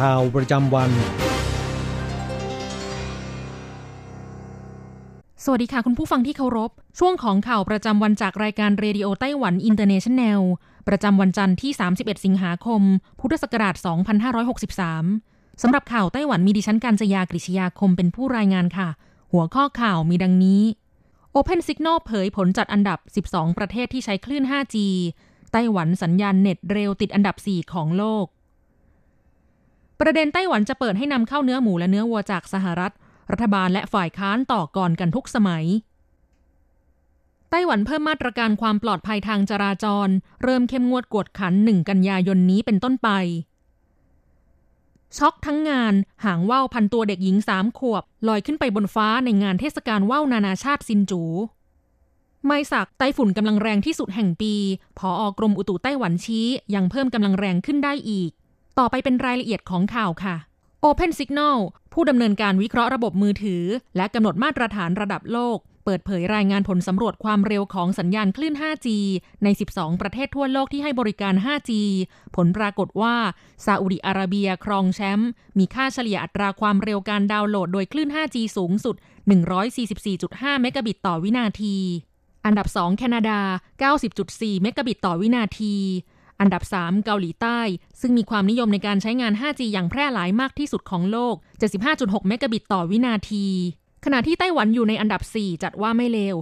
ข่าวประจำวัน สวัสดีค่ะคุณผู้ฟังที่เคารพ ช่วงของข่าวประจำวันจากรายการ Radio Taiwan International ประจำวันจันทร์ที่ 31 สิงหาคม พุทธศักราช 2563 สำหรับข่าวไต้หวันมีดิฉันการจยากริชยาคมเป็นผู้รายงานค่ะ หัวข้อข่าวมีดังนี้ Opensignal เผยผลจัดอันดับ 12 ประเทศที่ใช้คลื่น 5G ไต้หวันสัญญาณเน็ตเร็วติดอันดับ 4 ของโลก ประเด็นไต้หวันจะเปิดให้นำเข้าเนื้อหมูและเนื้อวัวจากสหรัฐ รัฐบาลและฝ่ายค้านต่อก่อนกันทุกสมัย ไต้หวันเพิ่มมาตรการความปลอดภัยทางจราจร เริ่มเข้มงวดกวดขัน 1 กันยายนนี้เป็นต้นไป ช็อกทั้งงานหางว่าวพันตัวเด็กหญิงสามขวบ ลอยขึ้นไปบนฟ้าในงานเทศกาลว่าวนานาชาติซินจูไมสักไต้ฝุ่นกำลังแรงที่สุดแห่งปี พออกรมอุตุไต้หวันชี้ ยังเพิ่มกำลังแรงขึ้นได้อีก ต่อไปเป็นรายละเอียดของข่าวค่ะ Open Signal ผู้ดำเนินการวิเคราะห์ระบบมือถือ และกำหนดมาตรฐานระดับโลก เปิดเผยรายงานผลสำรวจความเร็วของสัญญาณคลื่น 5G ใน 12 ประเทศทั่วโลกที่ให้บริการ 5G ผลปรากฏว่าซาอุดิอาระเบียครองแชมป์มีค่าเฉลี่ยอัตราความเร็วการดาวน์โหลดโดยคลื่น 5G สูงสุด 144.5 เมกะบิตต่อวินาที อันดับ 2 แคนาดา 90.4 เมกะบิตต่อวินาที อันดับ 3 เกาหลีใต้ ซึ่งมีความนิยมในการใช้งาน 5G อย่างแพร่หลายมากที่สุดของโลก 75.6 เมกะบิตต่อวินาที ขณะที่ไต้หวันอยู่ในอันดับ 4 จัดว่าไม่เลว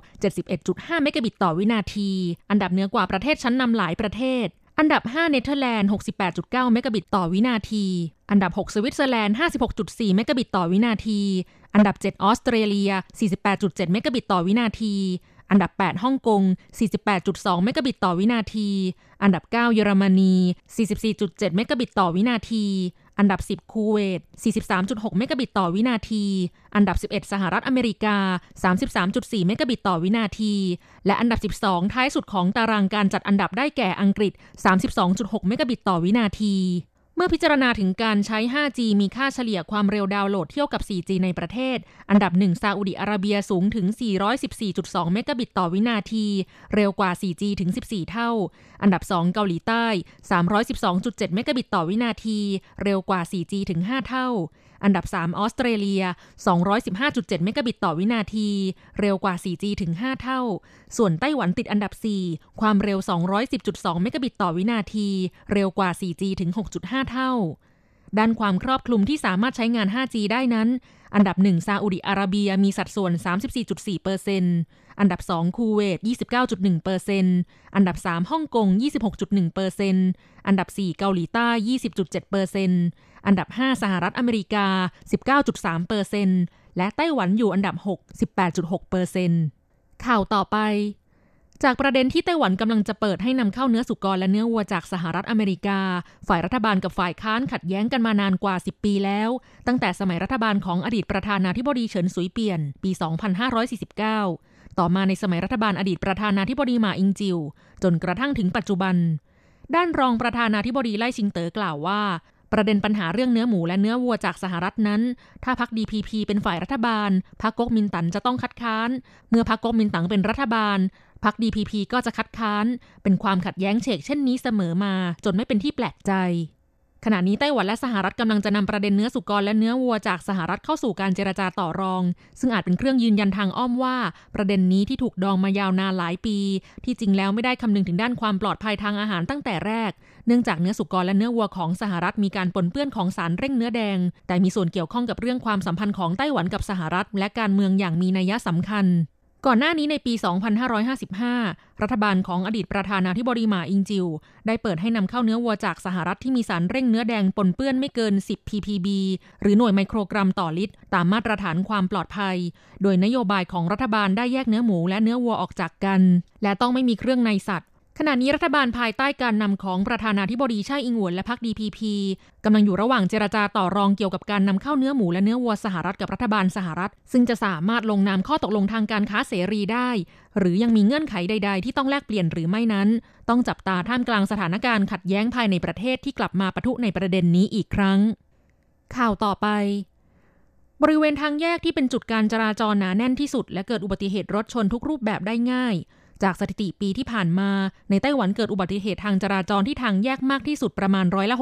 71.5 เมกะบิตต่อวินาที อันดับเหนือกว่าประเทศชั้นนำหลายประเทศ อันดับ 5 เนเธอร์แลนด์ 68.9 เมกะบิตต่อวินาที อันดับ 6 สวิตเซอร์แลนด์ 56.4 เมกะบิตต่อวินาที อันดับ 7 ออสเตรเลีย 48.7 เมกะบิตต่อวินาที อันดับ 8 ฮ่องกง 48.2 เมกะบิตต่อวินาที อันดับ 9 เยอรมนี 44.7 เมกะบิตต่อวินาที อันดับ 10 คูเวต 43.6 เมกะบิตต่อวินาที อันดับ 11 สหรัฐอเมริกา 33.4 เมกะบิตต่อวินาที และอันดับ 12 ท้ายสุดของตารางการจัดอันดับได้แก่อังกฤษ 32.6 เมกะบิตต่อวินาที เมื่อพิจารณาถึงการใช้ 5G มีค่าเฉลี่ยความเร็วดาวน์โหลดเทียบกับ 4G ในประเทศ อันดับ 1 ซาอุดิอาระเบียสูงถึง 414.2 เมกะบิตต่อวินาที เร็วกว่า 4G ถึง 14 เท่า อันดับ 2 เกาหลีใต้ 312.7 เมกะบิตต่อวินาที เร็วกว่า 4G ถึง 5 เท่า อันดับ 3 ออสเตรเลีย 215.7 เมกะบิตต่อวินาที เร็วกว่า 4G ถึง 5 เท่า ส่วนไต้หวันติดอันดับ 4 ความเร็ว 210.2 เมกะบิตต่อวินาที เร็วกว่า 4G ถึง 6.5 เท่า ด้านความครอบคลุมที่สามารถใช้งาน 5G ได้นั้น อันดับ 1 ซาอุดิอาระเบียมีสัดส่วน 34.4เปอร์เซ็นต์อันดับ 2 คูเวต 29.1เปอร์เซ็นต์อันดับ 3 ฮ่องกง 26.1เปอร์เซ็นต์อันดับ 4 เกาหลีใต้ 20.7เปอร์เซ็นต์อันดับ 5 สหรัฐอเมริกา 19.3เปอร์เซ็นต์และไต้หวันอยู่อันดับ 6 18.6เปอร์เซ็นต์ข่าวต่อไป จากประเด็นที่ไต้หวันกำลังจะเปิดให้นำเข้าเนื้อสุกรและเนื้อวัวจากสหรัฐอเมริกา ฝ่ายรัฐบาลกับฝ่ายค้านขัดแย้งกันมานานกว่า 10 ปีแล้ว ตั้งแต่สมัยรัฐบาลของอดีตประธานาธิบดีเฉินสุยเปียน ปี 2549 ต่อมาในสมัยรัฐบาลอดีตประธานาธิบดีหมาอิงจิว จนกระทั่งถึงปัจจุบัน ด้านรองประธานาธิบดีไล่ชิงเต๋อกล่าวว่า ประเด็นปัญหาเรื่องเนื้อหมูและเนื้อวัวจากสหรัฐนั้น ถ้าพัก DPP เป็นฝ่ายรัฐบาลพักก๊กมินตั๋นจะต้องคัดค้าน เมื่อพักก๊กมินตั๋งเป็นรัฐบาล พัก DPP ก็จะคัดค้าน เป็นความขัดแย้งเฉกเช่นนี้เสมอมา จนไม่เป็นที่แปลกใจ ขณะนี้ไต้หวันและสหรัฐกำลังจะนำประเด็นเนื้อสุกรและเนื้อวัวจากสหรัฐเข้าสู่การเจรจาต่อรอง ซึ่งอาจเป็นเครื่องยืนยันทางอ้อมว่า ประเด็นนี้ที่ถูกดองมายาวนานหลายปี ที่จริงแล้วไม่ได้คำนึงถึงด้านความปลอดภัยทางอาหารตั้งแต่แรก เนื่องจากเนื้อสุกรและเนื้อวัวของสหรัฐมีการปนเปื้อนของสารเร่งเนื้อแดง แต่มีส่วนเกี่ยวข้องกับเรื่องความสัมพันธ์ของไต้หวันกับสหรัฐ และการเมืองอย่างมีนัยสำคัญ ก่อนหน้านี้ในปี 2555 รัฐบาลของอดีตประธานาธิบดีหมาอิงจิว ได้เปิดให้นำเข้าเนื้อวัวจากสหรัฐที่มีสารเร่งเนื้อแดงปนเปื้อนไม่เกิน 10 ppb หรือหน่วยไมโครกรัมต่อลิตร ตามมาตรฐานความปลอดภัย โดยนโยบายของรัฐบาลได้แยกเนื้อหมูและเนื้อวัวออกจากกัน และต้องไม่มีเครื่องในสัตว์ ขณะนี้รัฐบาลภายใต้การนำของประธานาธิบดีชาอิงหวนและพรรคดีพีพีกำลังอยู่ระหว่างเจรจาต่อรองเกี่ยวกับการนำเข้าเนื้อหมูและเนื้อวัวสหรัฐกับรัฐบาลสหรัฐ ซึ่งจะสามารถลงนามข้อตกลงทางการค้าเสรีได้ หรือยังมีเงื่อนไขใด ๆ ที่ต้องแลกเปลี่ยนหรือไม่นั้น ต้องจับตาท่ามกลางสถานการณ์ขัดแย้งภายในประเทศที่กลับมาปะทุในประเด็นนี้อีกครั้ง ข่าวต่อไปบริเวณทางแยกที่เป็นจุดการจราจรหนาแน่นที่สุด และเกิดอุบัติเหตุรถชนทุกรูปแบบได้ง่าย จากสถิติปีที่ผ่านมา ในไต้หวันเกิดอุบัติเหตุทางจราจรที่ทางแยกมากที่สุดประมาณร้อยละ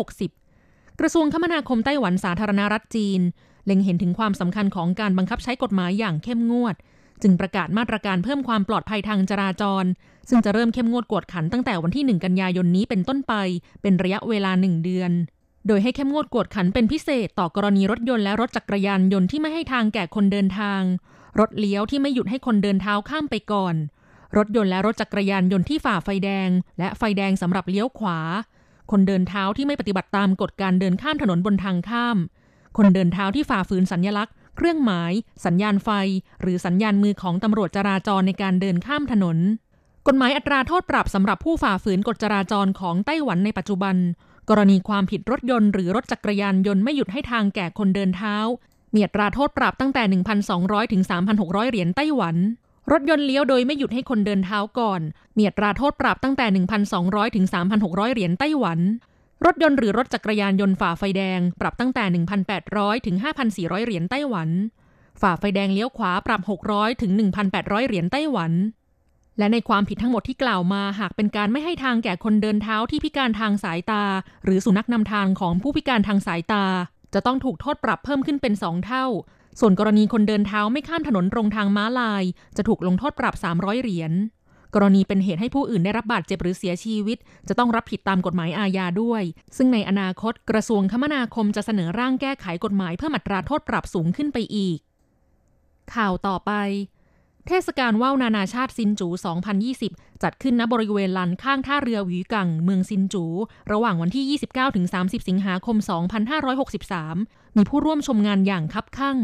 60 กระทรวงคมนาคมไต้หวันสาธารณรัฐจีน เล็งเห็นถึงความสำคัญของการบังคับใช้กฎหมายอย่างเข้มงวด จึงประกาศมาตรการเพิ่มความปลอดภัยทางจราจร ซึ่งจะเริ่มเข้มงวดกวดขันตั้งแต่วันที่ 1 กันยายนนี้เป็นต้นไป เป็นระยะเวลา1เดือนโดยให้เข้มงวดกวดขันเป็นพิเศษต่อกรณีรถยนต์และรถจักรยานยนต์ที่ไม่ให้ทางแก่คนเดินทาง รถเลี้ยวที่ไม่หยุดให้คนเดินเท้าข้ามไปก่อน รถยนต์และรถจักรยานยนต์ที่ฝ่าไฟแดง และไฟแดงสำหรับเลี้ยวขวา คนเดินเท้าที่ไม่ปฏิบัติตามกฎการเดินข้ามถนนบนทางข้าม คนเดินเท้าที่ฝ่าฝืนสัญญลักษณ์ เครื่องหมาย สัญญาณไฟ หรือสัญญาณมือของตำรวจจราจรในการเดินข้ามถนน กฎหมายอัตราโทษปรับสำหรับผู้ฝ่าฝืนกฎจราจรของไต้หวันในปัจจุบัน กรณีความผิดรถยนต์หรือรถจักรยานยนต์ไม่หยุดให้ทางแก่คนเดินเท้ามีอัตราโทษปรับตั้งแต่ 1,200 ถึง 3,600 เหรียญไต้หวัน รถยนต์เลี้ยวโดยไม่หยุดให้คนเดินเท้าก่อน มีอัตราโทษปรับตั้งแต่ 1,200 ถึง 3,600 เหรียญไต้หวัน รถยนต์หรือรถจักรยานยนต์ฝ่าไฟแดง ปรับตั้งแต่ 1,800 ถึง 5,400 เหรียญไต้หวัน ฝ่าไฟแดงเลี้ยวขวาปรับ 600 ถึง 1,800 เหรียญไต้หวัน และในความผิดทั้งหมดที่กล่าวมาหากเป็นการไม่ให้ทางแก่คนเดินเท้าที่พิการทางสายตา หรือสุนัขนำทางของผู้พิการทางสายตา จะต้องถูกโทษปรับเพิ่มขึ้นเป็น2เท่า ส่วนกรณีคนเดินเท้าไม่ข้ามถนนตรงทางม้าลาย จะถูกลงโทษปรับ 300 เหรียญ กรณีเป็นเหตุให้ผู้อื่นได้รับบาดเจ็บหรือเสียชีวิต จะต้องรับผิดตามกฎหมายอาญาด้วย ซึ่งในอนาคตกระทรวงคมนาคมจะเสนอร่างแก้ไขกฎหมายเพื่อมัตราโทษปรับสูงขึ้นไปอีก ข่าวต่อไป เทศกาลว่าวนานาชาติซินจู 2020 จัดขึ้นณบริเวณลานข้างท่าเรือหวีกัง เมืองซินจู ระหว่างวันที่ 29-30 สิงหาคม 2563 มีผู้ร่วมชมงานอย่างคับคั่ง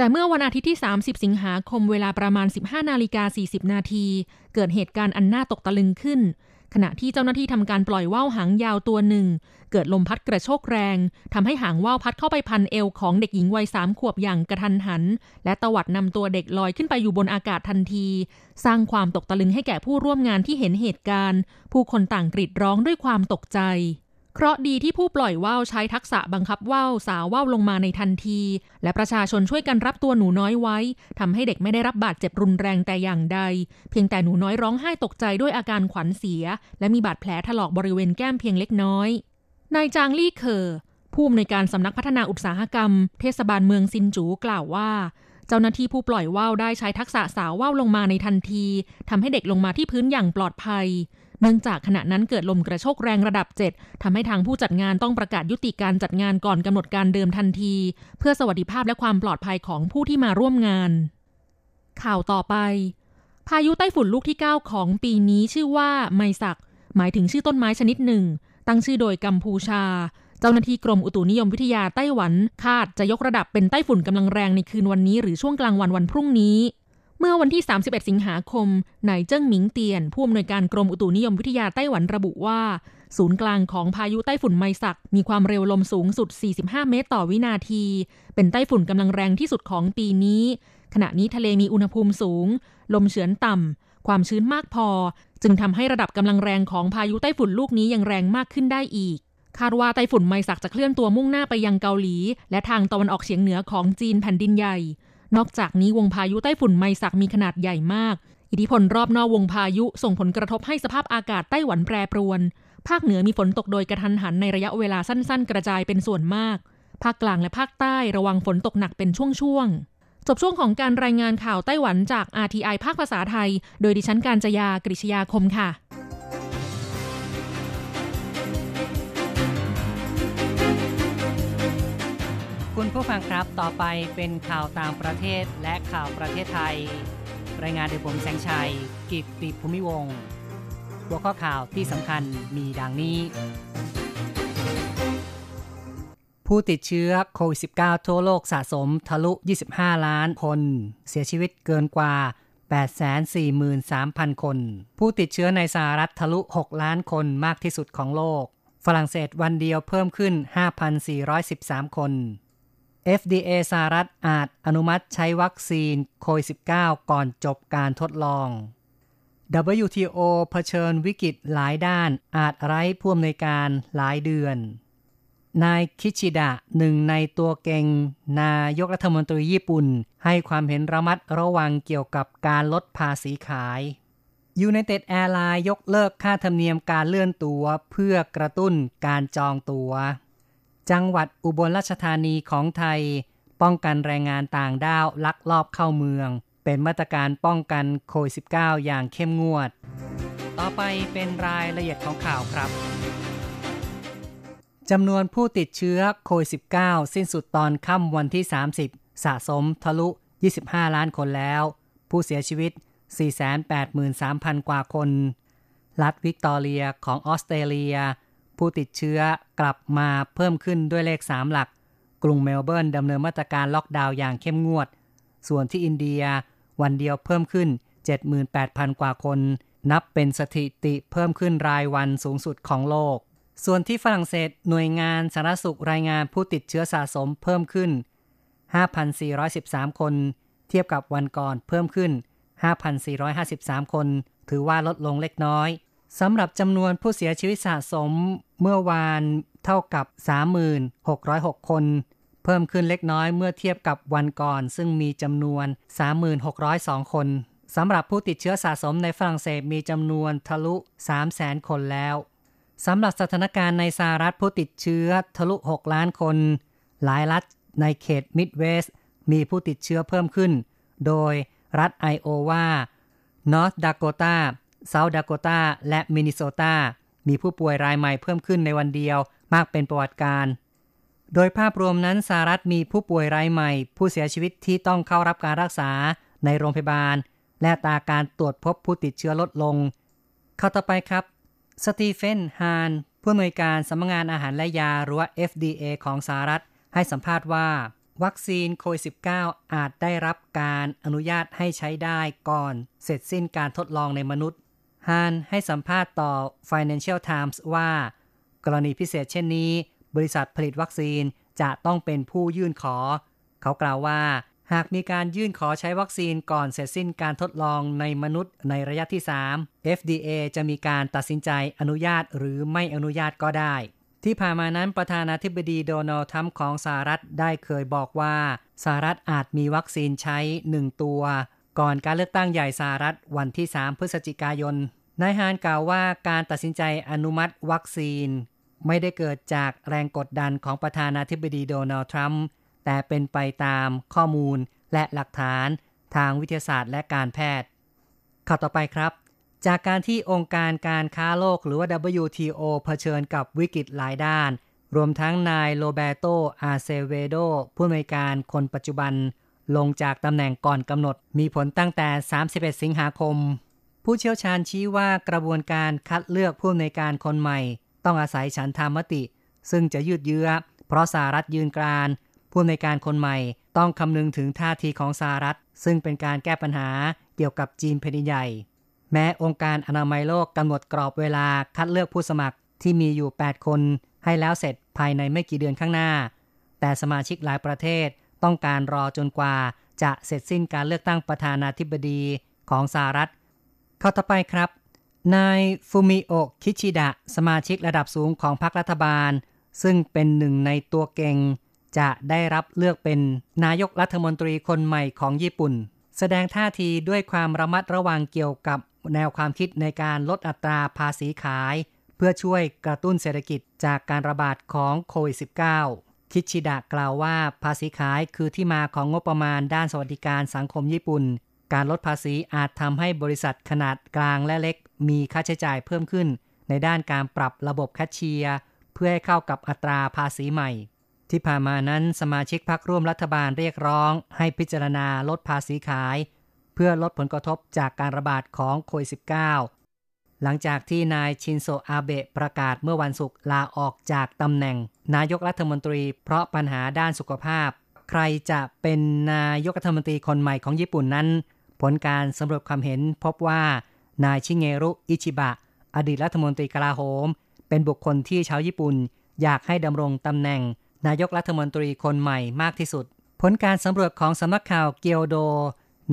แต่เมื่อวันอาทิตย์ที่ 30 สิงหาคมเวลาประมาณ 15 นาฬิกา 40 นาที เกิดเหตุการณ์อันน่าตกตะลึงขึ้น ขณะที่เจ้าหน้าที่ทำการปล่อยว่าวหางยาวตัวหนึ่ง เกิดลมพัดกระโชกแรงทำให้หางว่าวพัดเข้าไปพันเอวของเด็กหญิงวัยสามขวบอย่างกระทันหัน และตวัดนำตัวเด็กลอยขึ้นไปอยู่บนอากาศทันที สร้างความตกตะลึงให้แก่ผู้ร่วมงานที่เห็นเหตุการณ์ ผู้คนต่างกรีดร้องด้วยความตกใจ เคราะดีที่ผู้ปล่อยว่าวใช้ทักษะบังคับว่าวสาวว่าวลงมาในทันที และประชาชนช่วยกันรับตัวหนูน้อยไว้ทำให้เด็กไม่ได้รับบาดเจ็บรุนแรงแต่อย่างใด เพียงแต่หนูน้อยร้องไห้ตกใจด้วยอาการขวัญเสีย และมีบาดแผลถลอกบริเวณแก้มเพียงเล็กน้อยนายจางลี่เคอร์ผู้อำนวยการสำนักพัฒนาอุตสาหกรรม เทศบาลเมืองซินจูกล่าวว่า เจ้าหน้าที่ผู้ปล่อยว่าวได้ใช้ทักษะสาวว่าวลงมาในทันทีทำให้เด็กลงมาที่พื้นอย่างปลอดภัย เนื่องจากขณะนั้นเกิดลมกระโชกแรงระดับ 7ทำให้ทางผู้จัดงานต้องประกาศยุติการจัดงานก่อนกำหนดการเดิมทันที เพื่อสวัสดิภาพและความปลอดภัยของผู้ที่มาร่วมงาน ข่าวต่อไป พายุไต้ฝุ่นลูกที่ 9 ของปีนี้ชื่อว่าไมสัก หมายถึงชื่อต้นไม้ชนิดหนึ่ง ตั้งชื่อโดยกัมพูชาเจ้าหน้าที่กรมอุตุนิยมวิทยาไต้หวัน คาดจะยกระดับเป็นไต้ฝุ่นกำลังแรงในคืนวันนี้ หรือช่วงกลางวันวันพรุ่งนี้ เมื่อวันที่ 31 สิงหาคม นายเจิ้งหมิงเตียน ผู้อำนวยการกรมอุตุนิยมวิทยาไต้หวันระบุว่า ศูนย์กลางของพายุไต้ฝุ่นไมซัก มีความเร็วลมสูงสุด 45 เมตรต่อวินาที เป็นไต้ฝุ่นกำลังแรงที่สุดของปีนี้ ขณะนี้ทะเลมีอุณหภูมิสูง ลมเฉือนต่ำ ความชื้นมากพอ จึงทำให้ระดับกำลังแรงของพายุไต้ฝุ่นลูกนี้ยังแรงมากขึ้นได้อีกคาดว่าไต้ฝุ่นไมซักจะเคลื่อนตัวมุ่งหน้าไปยังเกาหลี และทางตะวันออกเฉียงเหนือของจีนแผ่นดินใหญ่ นอกจากนี้วงพายุไต้ฝุ่นไมซักมีขนาดใหญ่มาก อิทธิพลรอบนอกวงพายุส่งผลกระทบให้สภาพอากาศไต้หวันแปรปรวน ภาคเหนือมีฝนตกโดยกระทันหันในระยะเวลาสั้น ๆ กระจายเป็นส่วนมาก ภาคกลางและภาคใต้ระวังฝนตกหนักเป็นช่วงๆ จบช่วงของการรายงานข่าวไต้หวันจาก RTI ภาคภาษาไทย โดยดิฉันการจยากริชยาคมค่ะ ฟังครับ ต่อไปเป็นข่าวต่างประเทศและข่าวประเทศไทย รายงานโดยผมแสงชัย กิตติภูมิวงหัวข้อข่าวที่สำคัญมีดังนี้ ผู้ติดเชื้อโควิด -19 ทั่วโลกสะสมทะลุ 25 ล้านคน เสียชีวิตเกินกว่า 843,000 คน ผู้ติดเชื้อในสหรัฐทะลุ 6 ล้านคนมากที่สุดของโลก ฝรั่งเศสวันเดียวเพิ่มขึ้น 5,413 คน FDA สหรัฐอาจอนุมัติใช้วัคซีนโควิด -19 ก่อนจบการทดลอง WTO เผชิญวิกฤตหลายด้านอาจไร้ผู้อำนวยการหลายเดือน นายคิชิดะหนึ่งในตัวเก่ง นายกรัฐมนตรีญี่ปุ่น ให้ความเห็นระมัดระวังเกี่ยวกับการลดภาษีขาย United Airlines ยกเลิกค่าธรรมเนียมการเลื่อนตัว เพื่อกระตุ้นการจองตัว จังหวัดอุบลราชธานีของไทย ป้องกันแรงงานต่างด้าวลักลอบเข้าเมือง เป็นมาตรการป้องกันโควิด -19 อย่างเข้มงวด ต่อไปเป็นรายละเอียดของข่าวครับจำนวนผู้ติดเชื้อโควิด -19 สิ้นสุดตอนค่ำวันที่ 30 สะสมทะลุ 25 ล้านคนแล้ว ผู้เสียชีวิต 483,000 กว่าคน รัฐวิกตอเรียของออสเตรเลีย ผู้ติดเชื้อกลับมาเพิ่มขึ้นด้วยเลข 3 หลัก กรุงเมลเบิร์นดำเนินมาตรการล็อกดาวน์อย่างเข้มงวด ส่วนที่อินเดียวันเดียวเพิ่มขึ้น 78,000 กว่าคน นับเป็นสถิติเพิ่มขึ้นรายวันสูงสุดของโลก ส่วนที่ฝรั่งเศสหน่วยงานสาธารณสุขรายงานผู้ติดเชื้อสะสมเพิ่มขึ้น 5,413 คน เทียบกับวันก่อนเพิ่มขึ้น 5,453 คน ถือว่าลดลงเล็กน้อยสำหรับจำนวนผู้เสียชีวิตสะสม เมื่อวานเท่ากับ 3606 คน เพิ่มขึ้นเล็กน้อยเมื่อเทียบกับวันก่อน ซึ่งมีจำนวน 3602 คนสำหรับผู้ติดเชื้อสะสมในฝรั่งเศสมีจำนวนทะลุ 300,000 คนแล้วสำหรับสถานการณ์ในสหรัฐผู้ติดเชื้อทะลุ 6 ล้านคน หลายรัฐในเขตมิดเวสต์มีผู้ติดเชื้อเพิ่มขึ้น โดยรัฐไอโอวานอร์ทดาโกตาเซาท์ดาโกตาและมินนิโซตา มีผู้ป่วยรายใหม่เพิ่มขึ้นในวันเดียวมากเป็นประวัติการโดยภาพรวมนั้นสหรัฐมีผู้ป่วยรายใหม่ ผู้เสียชีวิตที่ต้องเข้ารับการรักษาในโรงพยาบาล และตาการตรวจพบผู้ติดเชื้อลดลง เข้าต่อไปครับ สตีเฟน ฮาน ผู้อำนวยการสำนักงานอาหารและยาหรือว่า FDA ของสหรัฐ ให้สัมภาษณ์ว่า วัคซีนโควิด -19 อาจได้รับการอนุญาตให้ใช้ได้ก่อน เสร็จสิ้นการทดลองในมนุษย์ ฮานให้สัมภาษณ์ต่อ Financial Times ว่า กรณีพิเศษเช่นนี้ บริษัทผลิตวัคซีนจะต้องเป็นผู้ยื่นขอ เขากล่าวว่า หากมีการยื่นขอใช้วัคซีนก่อนเสร็จสิ้นการทดลองในมนุษย์ในระยะที่ 3 FDA จะมีการตัดสินใจอนุญาตหรือไม่อนุญาตก็ได้ ที่ผ่านมานั้นประธานาธิบดีโดนัลด์ทรัมป์ของสหรัฐได้เคยบอกว่าสหรัฐอาจมีวัคซีนใช้หนึ่งตัว ก่อนการเลือกตั้งใหญ่สหรัฐวันที่ 3 พฤศจิกายน นายฮานกล่าวว่าการตัดสินใจอนุมัติวัคซีน ไม่ได้เกิดจากแรงกดดันของประธานาธิบดีโดนัลด์ทรัมป์แต่เป็นไปตามข้อมูลและหลักฐานทางวิทยาศาสตร์และการแพทย์ ข่าวต่อไปครับ จากการที่องค์การการค้าโลกหรือว่า WTO เผชิญกับวิกฤตหลายด้าน รวมทั้งนายโรเบโตอาเซเวโดผู้อำนวยการคนปัจจุบัน ลงจากตำแหน่งก่อนกำหนด มีผลตั้งแต่ 31 สิงหาคม ผู้เชี่ยวชาญชี้ว่ากระบวนการคัดเลือกผู้อำนวยการคนใหม่ ต้องอาศัยฉันทามติ ซึ่งจะยืดเยื้อ เพราะสหรัฐยืนกรานผู้อำนวยการคนใหม่ต้องคำนึงถึงท่าทีของสหรัฐ ซึ่งเป็นการแก้ปัญหาเกี่ยวกับจีนแผ่นดินใหญ่ แม้องค์การอนามัยโลกกำหนดกรอบเวลาคัดเลือกผู้สมัครที่มีอยู่ 8 คนให้แล้วเสร็จภายในไม่กี่เดือนข้างหน้า แต่สมาชิกหลายประเทศ ต้องการรอจนกว่าจะเสร็จสิ้นการเลือกตั้งประธานาธิบดีของสหรัฐ เข้าต่อไปครับ นายฟูมิโอคิชิดะ สมาชิกระดับสูงของพรรครัฐบาล ซึ่งเป็นหนึ่งในตัวเก่ง จะได้รับเลือกเป็นนายกรัฐมนตรีคนใหม่ของญี่ปุ่น แสดงท่าทีด้วยความระมัดระวังเกี่ยวกับแนวความคิดในการลดอัตราภาษีขาย เพื่อช่วยกระตุ้นเศรษฐกิจจากการระบาดของโควิด -19 คิชิดะกล่าวว่าภาษีขายคือที่มาของงบประมาณด้านสวัสดิการสังคมญี่ปุ่น การลดภาษีอาจทำให้บริษัทขนาดกลางและเล็ก มีค่าใช้จ่ายเพิ่มขึ้น ในด้านการปรับระบบแคชเชียร์เพื่อให้เข้ากับอัตราภาษีใหม่ ที่ผ่านมานั้นสมาชิกพรรคร่วมรัฐบาลเรียกร้อง ให้พิจารณาลดภาษีขาย เพื่อลดผลกระทบจากการระบาดของโควิด -19 หลังจากที่นายชินโซอาเบะประกาศเมื่อวันศุกร์ลาออกจากตำแหน่ง นายกรัฐมนตรีเพราะปัญหาด้านสุขภาพ ใครจะเป็นนายกรัฐมนตรีคนใหม่ของญี่ปุ่นนั้น ผลการสำรวจความเห็นพบว่านายชิเงรุอิชิบะ อดีตรัฐมนตรีกลาโหม เป็นบุคคลที่ชาวญี่ปุ่น อยากให้ดำรงตำแหน่ง นายกรัฐมนตรีคนใหม่มากที่สุด ผลการสำรวจของสำนักข่าวเกียวโด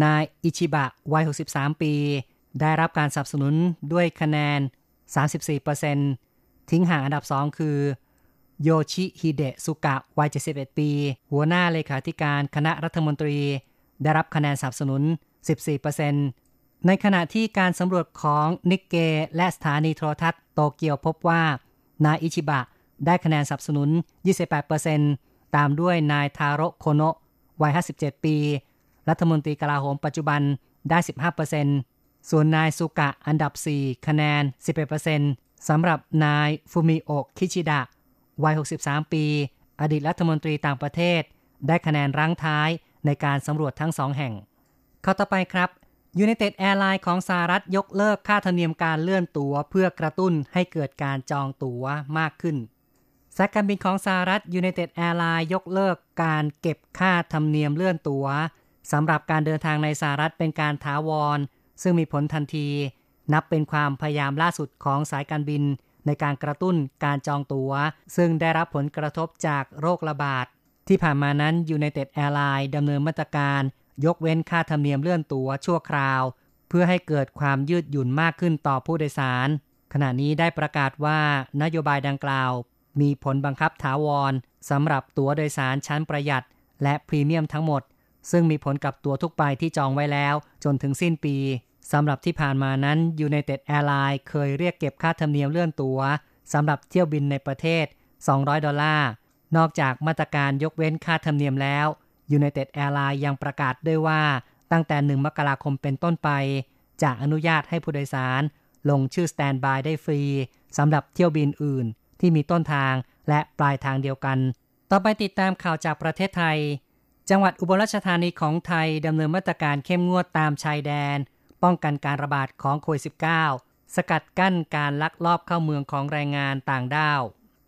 นายอิชิบะวัย 63 ปี ได้รับการสนับสนุนด้วยคะแนน 34%ทิ้งห่างอันดับ 2 คือ โยชิฮิเดะสุกะวัย 71 ปี หัวหน้าเลขาธิการคณะรัฐมนตรี ได้รับคะแนนสนับสนุน 14%ในขณะที่การสำรวจของนิกเกและสถานีโทรทัศน์โตเกียวพบว่า นายอิชิบะได้คะแนนสนับสนุน 28%ตามด้วยนายทาโรโคโนะวัย 57 ปี รัฐมนตรีกลาโหมปัจจุบันได้ 15% ส่วนนายสุกะอันดับ 4 คะแนน 11%สำหรับนายฟูมิโอะคิชิดะ วัย 63 ปี อดีตรัฐมนตรีต่างประเทศ ได้คะแนนรั้งท้ายในการสำรวจทั้งสองแห่ง ข่าวต่อไปครับยูไนเต็ดแอร์ไลน์ของสหรัฐยกเลิกค่าธรรมเนียมการเลื่อนตั๋วเพื่อกระตุ้นให้เกิดการจองตั๋วมากขึ้นสายการบินของสหรัฐยูไนเต็ดแอร์ไลน์ยกเลิกการเก็บค่าธรรมเนียมเลื่อนตั๋วสำหรับการเดินทางในสหรัฐเป็นการถาวร ซึ่งมีผลทันที นับเป็นความพยายามล่าสุดของสายการบิน ในการกระตุ้นการจองตั๋ว ซึ่งได้รับผลกระทบจากโรคระบาด ที่ผ่านมานั้นยูไนเต็ดแอร์ไลน์ดำเนินมาตรการ ยกเว้นค่าธรรมเนียมเลื่อนตั๋วชั่วคราว เพื่อให้เกิดความยืดหยุ่นมากขึ้นต่อผู้โดยสาร ขณะนี้ได้ประกาศว่านโยบายดังกล่าว มีผลบังคับถาวรสำหรับตั๋วโดยสารชั้นประหยัด และพรีเมียมทั้งหมดซึ่งมีผลกับตั๋วทุกใบที่จองไว้แล้ว จนถึงสิ้นปี สำหรับที่ผ่านมานั้นยูไนเต็ดแอร์ไลน์เคยเรียกเก็บค่าธรรมเนียมเลื่อนตั๋วสำหรับเที่ยวบินในประเทศ 200 ดอลลาร์ นอกจากมาตรการยกเว้นค่าธรรมเนียมแล้วยูไนเต็ดแอร์ไลน์ยังประกาศด้วยว่า ตั้งแต่ 1 มกราคมเป็นต้นไป จะอนุญาตให้ผู้โดยสาร ลงชื่อสแตนบายได้ฟรีสำหรับเที่ยวบินอื่น ที่มีต้นทางและปลายทางเดียวกัน ต่อไปติดตามข่าวจากประเทศไทย จังหวัดอุบลราชธานีของไทยดำเนินมาตรการเข้มงวดตามชายแดน ป้องกันการระบาดของโควิด -19 สกัดกั้นการลักลอบเข้าเมืองของแรงงานต่างด้าว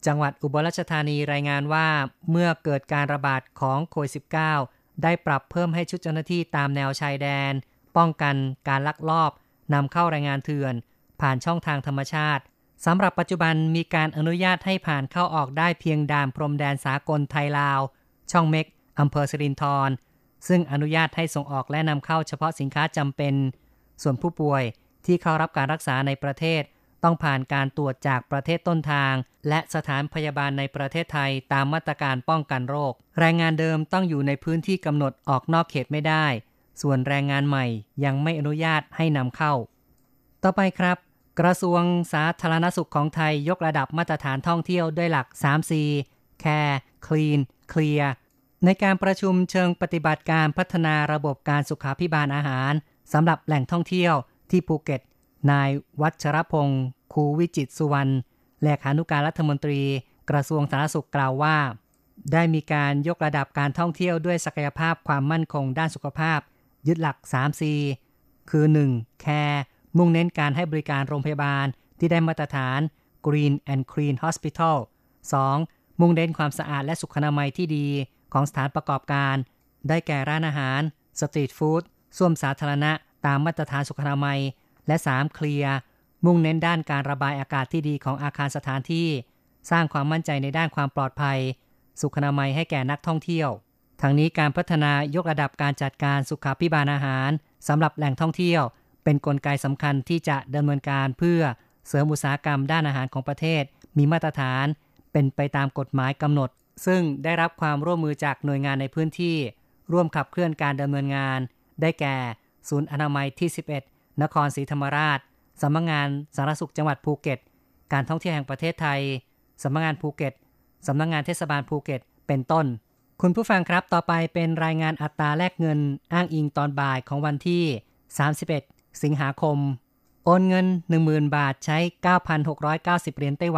จังหวัดอุบลราชธานีรายงานว่า เมื่อเกิดการระบาดของโควิด -19 ได้ปรับเพิ่มให้ชุดเจ้าหน้าที่ตามแนวชายแดน ป้องกันการลักลอบนำเข้าแรงงานเถื่อน ผ่านช่องทางธรรมชาติสำหรับปัจจุบันมีการอนุญาตให้ผ่านเข้าออกได้เพียงด่านพรมแดนสากลไทยลาว ช่องเม็กอำเภอสิรินธรซึ่งอนุญาตให้ส่งออกและนำเข้าเฉพาะสินค้าจำเป็น ส่วนผู้ป่วยที่เข้ารับการรักษาในประเทศ ต้องผ่านการตรวจจากประเทศต้นทาง และสถานพยาบาลในประเทศไทยตามมาตรการป้องกันโรค แรงงานเดิมต้องอยู่ในพื้นที่กำหนดออกนอกเขตไม่ได้ ส่วนแรงงานใหม่ยังไม่อนุญาตให้นำเข้า ต่อไปครับ กระทรวงสาธารณสุขของไทยยกระดับมาตรฐานท่องเที่ยวด้วยหลัก 3C Care Clean Clear ในการประชุมเชิงปฏิบัติการพัฒนาระบบการสุขาพิบาลอาหาร สำหรับแหล่งท่องเที่ยวที่ภูเก็ต นายวัชรพงศ์คูวิจิตสุวรรณเลขานุการรัฐมนตรีกระทรวงสาธารณสุขกล่าวว่า ได้มีการยกระดับการท่องเที่ยวด้วยศักยภาพความมั่นคงด้านสุขภาพ ยึดหลัก 3C คือ 1. Care มุ่งเน้นการให้บริการโรงพยาบาลที่ได้มาตรฐาน Green and Clean Hospital 2. มุ่งเน้นความสะอาดและสุขอนามัยที่ดีของสถานประกอบการ ได้แก่ร้านอาหาร สตรีทฟู้ด ส้วมสาธารณะตามมาตรฐานสุขอนามัย และ 3. เคลียร์ มุ่งเน้นด้านการระบายอากาศที่ดีของอาคารสถานที่ สร้างความมั่นใจในด้านความปลอดภัย สุขอนามัยให้แก่นักท่องเที่ยว ทั้งนี้การพัฒนายกระดับการจัดการสุขาพิบาลอาหารสำหรับแหล่งท่องเที่ยว เป็นนกลไกสำคัญที่จะดำเนินการเพื่อเสริมอุตสาหกรรมด้านอาหารของประเทศ มีมาตรฐาน เป็นไปตามกฎหมายกำหนด ซึ่งได้รับความร่วมมือจากหน่วยงานในพื้นที่ ร่วมขับเคลื่อนการดำเนินงาน ได้แก่ ศูนย์อนามัยที่ 11 นครศรีธรรมราชสำนักงงานสาธารณสุขจังหวัดภูเก็ต การท่องเที่ยวแห่งประเทศไทยสำนักงงานภูเก็ตสำนักงงานเทศบาลภูเก็ต เป็นต้น คุณผู้ฟังครับต่อไปเป็นรายงานอัตราแลกเงินอ้างอิงตอนบ่ายของวันที่ 31 สิงหาคม โอนเงิน 10,000 บาทใช้ 9,690 เหรียญไต้หวัน